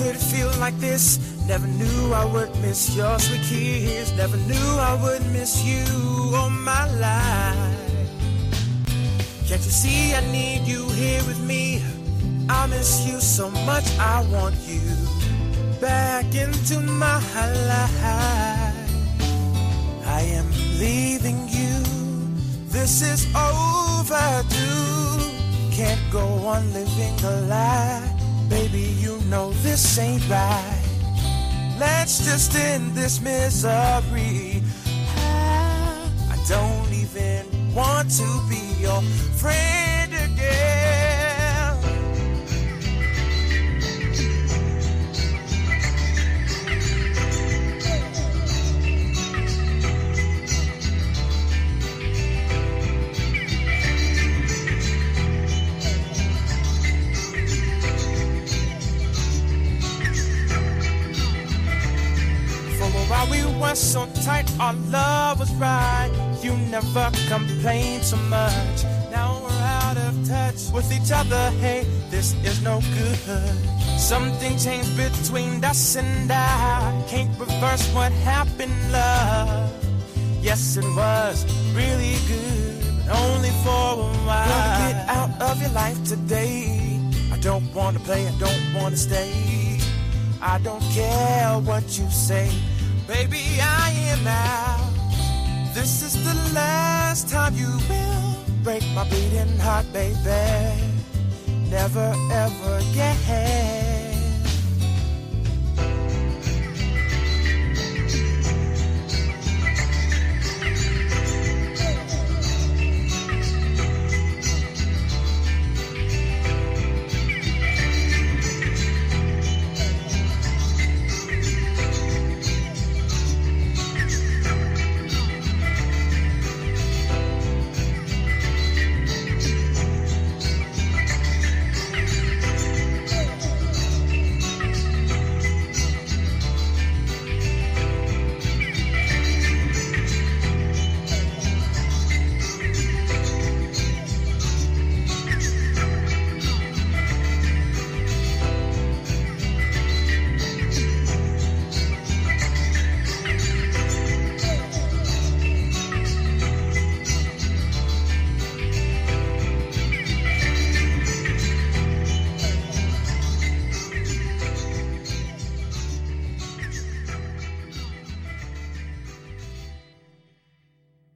could feel like this. Never knew I would miss your sweet kiss. Never knew I would miss you all my life. Can't you see I need you here with me? I miss you so much, I want you back into my life. I am leaving you. This is overdue. Can't go on living a lie. This ain't right. Let's just end this misery. I don't even want to be your friend again. While we were so tight, our love was right. You never complained so much. Now we're out of touch with each other. Hey, this is no good. Something changed between us and I. Can't reverse what happened, love. Yes, it was really good, but only for a while. Gotta get out of your life today. I don't wanna play, I don't wanna stay. I don't care what you say, baby. I am out. This is the last time you will break my beating heart, baby. Never ever again.